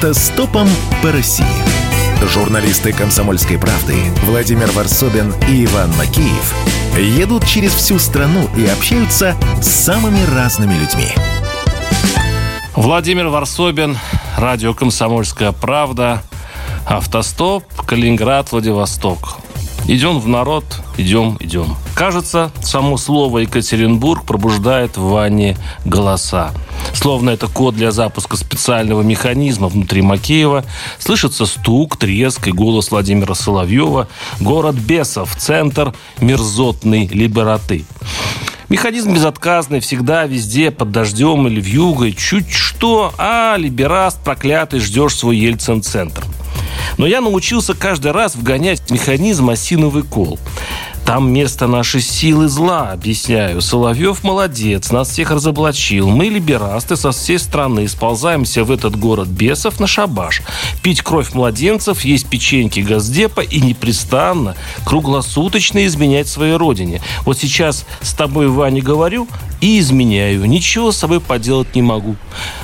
Автостопом по России. Журналисты «Комсомольской правды» Владимир Варсобин и Иван Макеев едут через всю страну и общаются с самыми разными людьми. Владимир Варсобин, радио «Комсомольская правда», автостоп, Калининград, Владивосток. Идем в народ, идем, идем. Кажется, само слово Екатеринбург пробуждает в ванне голоса. Словно это код для запуска специального механизма внутри Макеева. Слышится стук, треск и голос Владимира Соловьева. Город бесов, центр мерзотной либераты. Механизм безотказный, всегда, везде, под дождем или в юго. Чуть что, а, либераст проклятый, ждешь свой Ельцин-центр. Но я научился каждый раз вгонять механизм осиновый кол. Там место нашей силы зла, объясняю. Соловьев молодец, нас всех разоблачил. Мы, либерасты, со всей страны сползаемся в этот город бесов на шабаш. Пить кровь младенцев, есть печеньки газдепа и непрестанно, круглосуточно изменять своей родине. Вот сейчас с тобой, Ваня, говорю и изменяю. Ничего с собой поделать не могу.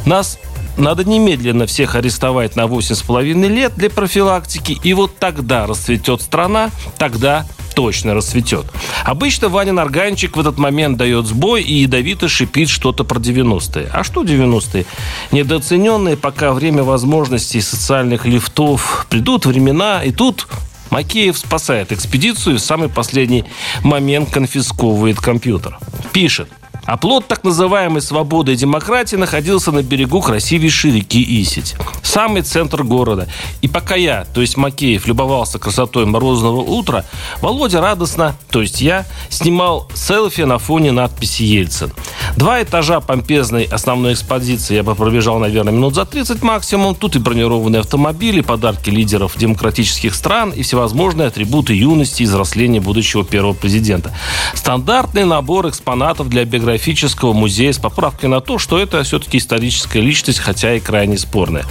Нас надо немедленно всех арестовать на 8,5 лет для профилактики, и вот тогда расцветет страна, тогда точно расцветет. Обычно Ваня Нарганчик в этот момент дает сбой и ядовито шипит что-то про 90-е. А что 90-е? Недооцененные пока время возможностей социальных лифтов. Придут времена, и тут Макеев спасает экспедицию и в самый последний момент конфисковывает компьютер. Пишет. А так называемой свободы и демократии находился на берегу красивейшей реки Исить. Самый центр города. И пока я, то есть Макеев, любовался красотой морозного утра, Володя радостно, то есть я, снимал селфи на фоне надписи «Ельцин». Два этажа помпезной основной экспозиции я бы пробежал, наверное, минут за 30 максимум. Тут и бронированные автомобили, подарки лидеров демократических стран и всевозможные атрибуты юности и взросления будущего первого президента. Стандартный набор экспонатов для биографического музея с поправкой на то, что это все-таки историческая личность, хотя и крайне спорная.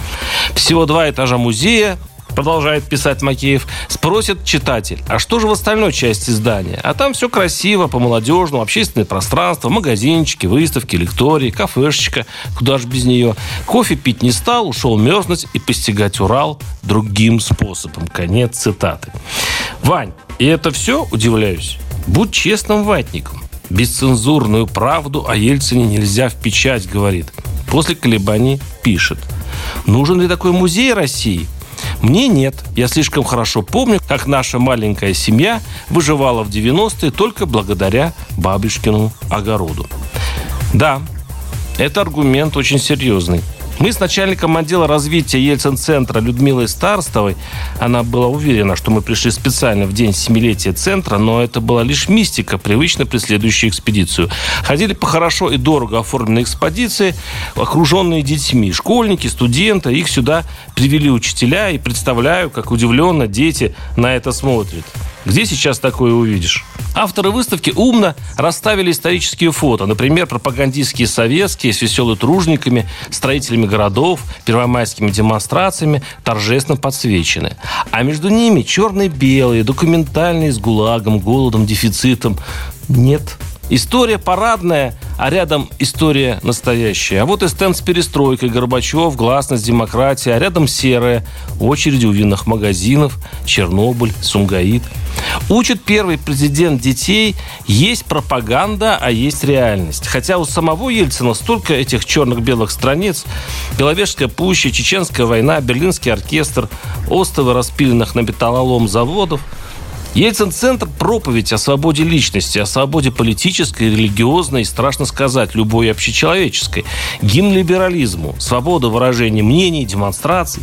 Всего два этажа музея, продолжает писать Макеев, спросит читатель, а что же в остальной части здания? А там все красиво, по-молодежному, общественное пространство, магазинчики, выставки, лектории, кафешечка, куда же без нее. Кофе пить не стал, ушел мерзнуть и постигать Урал другим способом. Конец цитаты. Вань, и это все, удивляюсь, будь честным ватником. Бесцензурную правду о Ельцине нельзя в печать, говорит. После колебаний пишет. Нужен ли такой музей России? Мне нет. Я слишком хорошо помню, как наша маленькая семья выживала в 90-е только благодаря бабушкину огороду. Да, это аргумент очень серьезный. Мы с начальником отдела развития Ельцин-центра Людмилой Старстовой, она была уверена, что мы пришли специально в день семилетия центра, но это была лишь мистика, привычно преследующая экспедицию. Ходили по хорошо и дорого оформленной экспедиции, окруженные детьми. Школьники, студенты, их сюда привели учителя, и представляю, как удивленно дети на это смотрят. Где сейчас такое увидишь? Авторы выставки умно расставили исторические фото. Например, пропагандистские советские с веселыми тружниками, строителями городов, первомайскими демонстрациями торжественно подсвечены. А между ними черно-белые, документальные с ГУЛАГом, голодом, дефицитом. Нет, История парадная, а рядом история настоящая. А вот и стенд с перестройкой, Горбачев, гласность, демократия, а рядом серая, очереди у винных магазинов, Чернобыль, Сумгаит. Учит первый президент детей, есть пропаганда, а есть реальность. Хотя у самого Ельцина столько этих черных-белых страниц. Беловежская пуща, Чеченская война, Берлинский оркестр, остовы распиленных на металлолом заводов – Ельцин-центр – проповедь о свободе личности, о свободе политической, религиозной и, страшно сказать, любой общечеловеческой. Гимн либерализму, свобода выражения мнений, демонстраций.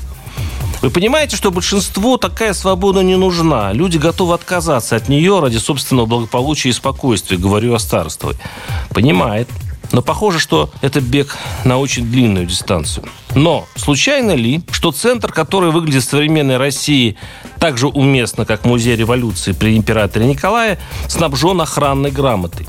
Вы понимаете, что большинству такая свобода не нужна. Люди готовы отказаться от нее ради собственного благополучия и спокойствия, говорю о старстве. Понимает. Но похоже, что это бег на очень длинную дистанцию. Но случайно ли, что центр, который выглядит в современной России так же уместно, как музей революции при императоре Николае, снабжен охранной грамотой?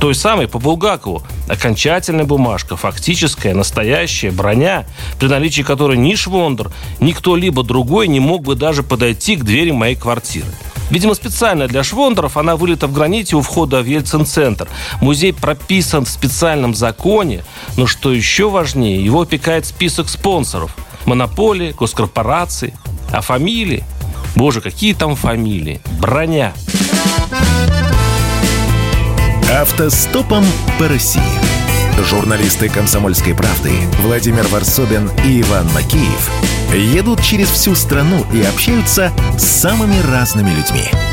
той самой по Булгакову. Окончательная бумажка, фактическая, настоящая, броня, при наличии которой ни Швондер, ни кто-либо другой не мог бы даже подойти к двери моей квартиры. Видимо, специально для швондеров она вылита в граните у входа в Ельцин-центр. Музей прописан в специальном законе, но что еще важнее, его опекает список спонсоров – монополии, госкорпорации. А фамилии? Боже, какие там фамилии? Броня. Автостопом по России. Журналисты «Комсомольской правды» Владимир Варсобин и Иван Макеев едут через всю страну и общаются с самыми разными людьми –